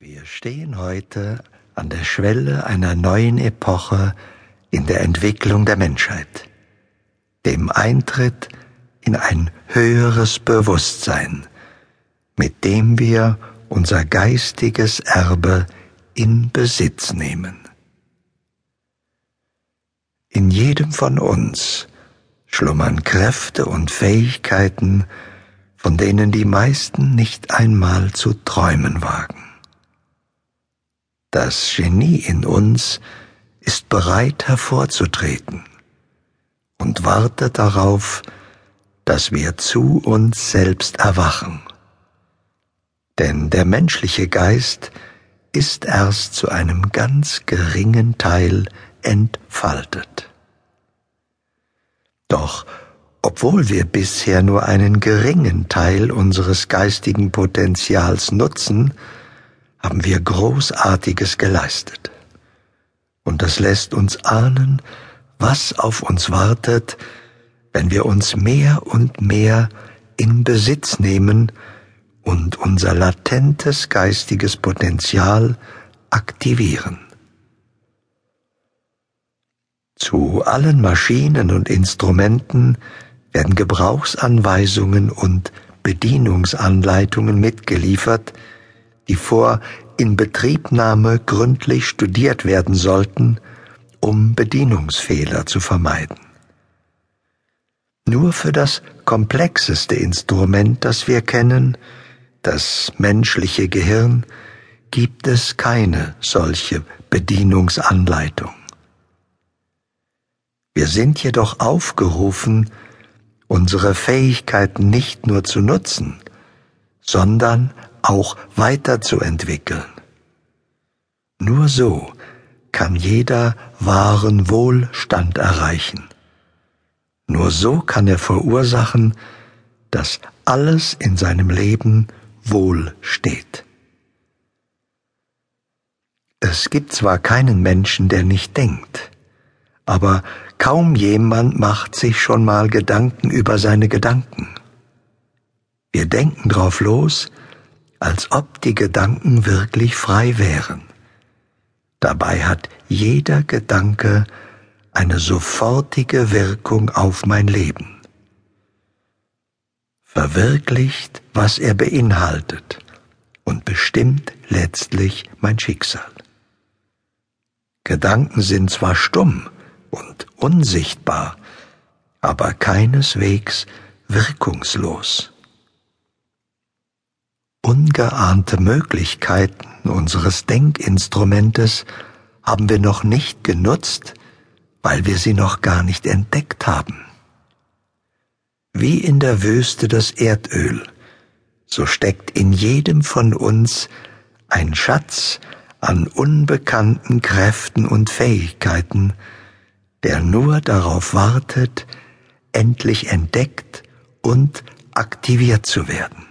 Wir stehen heute an der Schwelle einer neuen Epoche in der Entwicklung der Menschheit, dem Eintritt in ein höheres Bewusstsein, mit dem wir unser geistiges Erbe in Besitz nehmen. In jedem von uns schlummern Kräfte und Fähigkeiten, von denen die meisten nicht einmal zu träumen wagen. Das Genie in uns ist bereit hervorzutreten und wartet darauf, dass wir zu uns selbst erwachen. Denn der menschliche Geist ist erst zu einem ganz geringen Teil entfaltet. Doch obwohl wir bisher nur einen geringen Teil unseres geistigen Potenzials nutzen, haben wir Großartiges geleistet. Und das lässt uns ahnen, was auf uns wartet, wenn wir uns mehr und mehr in Besitz nehmen und unser latentes geistiges Potenzial aktivieren. Zu allen Maschinen und Instrumenten werden Gebrauchsanweisungen und Bedienungsanleitungen mitgeliefert, die vor Inbetriebnahme gründlich studiert werden sollten, um Bedienungsfehler zu vermeiden. Nur für das komplexeste Instrument, das wir kennen, das menschliche Gehirn, gibt es keine solche Bedienungsanleitung. Wir sind jedoch aufgerufen, unsere Fähigkeiten nicht nur zu nutzen, sondern auch weiterzuentwickeln. Nur so kann jeder wahren Wohlstand erreichen. Nur so kann er verursachen, dass alles in seinem Leben wohl steht. Es gibt zwar keinen Menschen, der nicht denkt, aber kaum jemand macht sich schon mal Gedanken über seine Gedanken. Wir denken drauf los, als ob die Gedanken wirklich frei wären. Dabei hat jeder Gedanke eine sofortige Wirkung auf mein Leben. Verwirklicht, was er beinhaltet und bestimmt letztlich mein Schicksal. Gedanken sind zwar stumm und unsichtbar, aber keineswegs wirkungslos ungeahnte Möglichkeiten unseres Denkinstrumentes haben wir noch nicht genutzt, weil wir sie noch gar nicht entdeckt haben. Wie in der Wüste das Erdöl, so steckt in jedem von uns ein Schatz an unbekannten Kräften und Fähigkeiten, der nur darauf wartet, endlich entdeckt und aktiviert zu werden.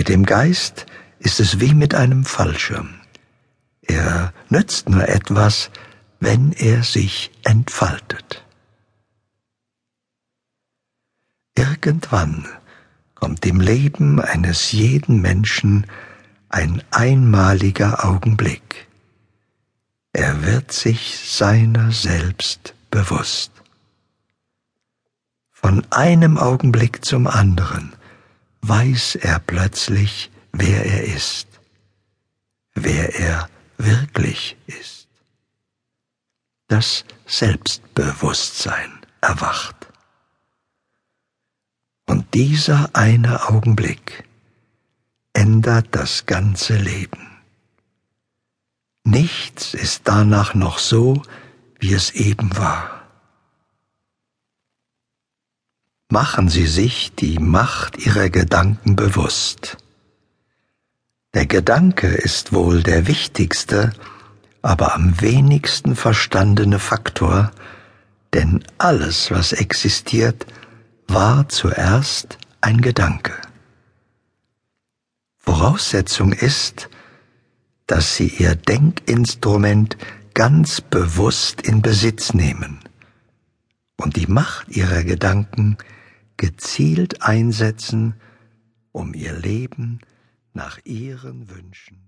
Mit dem Geist ist es wie mit einem Fallschirm. Er nützt nur etwas, wenn er sich entfaltet. Irgendwann kommt im Leben eines jeden Menschen ein einmaliger Augenblick. Er wird sich seiner selbst bewusst. Von einem Augenblick zum anderen weiß er plötzlich, wer er ist, wer er wirklich ist. Das Selbstbewusstsein erwacht. Und dieser eine Augenblick ändert das ganze Leben. Nichts ist danach noch so, wie es eben war. Machen Sie sich die Macht Ihrer Gedanken bewusst. Der Gedanke ist wohl der wichtigste, aber am wenigsten verstandene Faktor, denn alles, was existiert, war zuerst ein Gedanke. Voraussetzung ist, dass Sie Ihr Denkinstrument ganz bewusst in Besitz nehmen und die Macht Ihrer Gedanken gezielt einsetzen, um ihr Leben nach ihren Wünschen.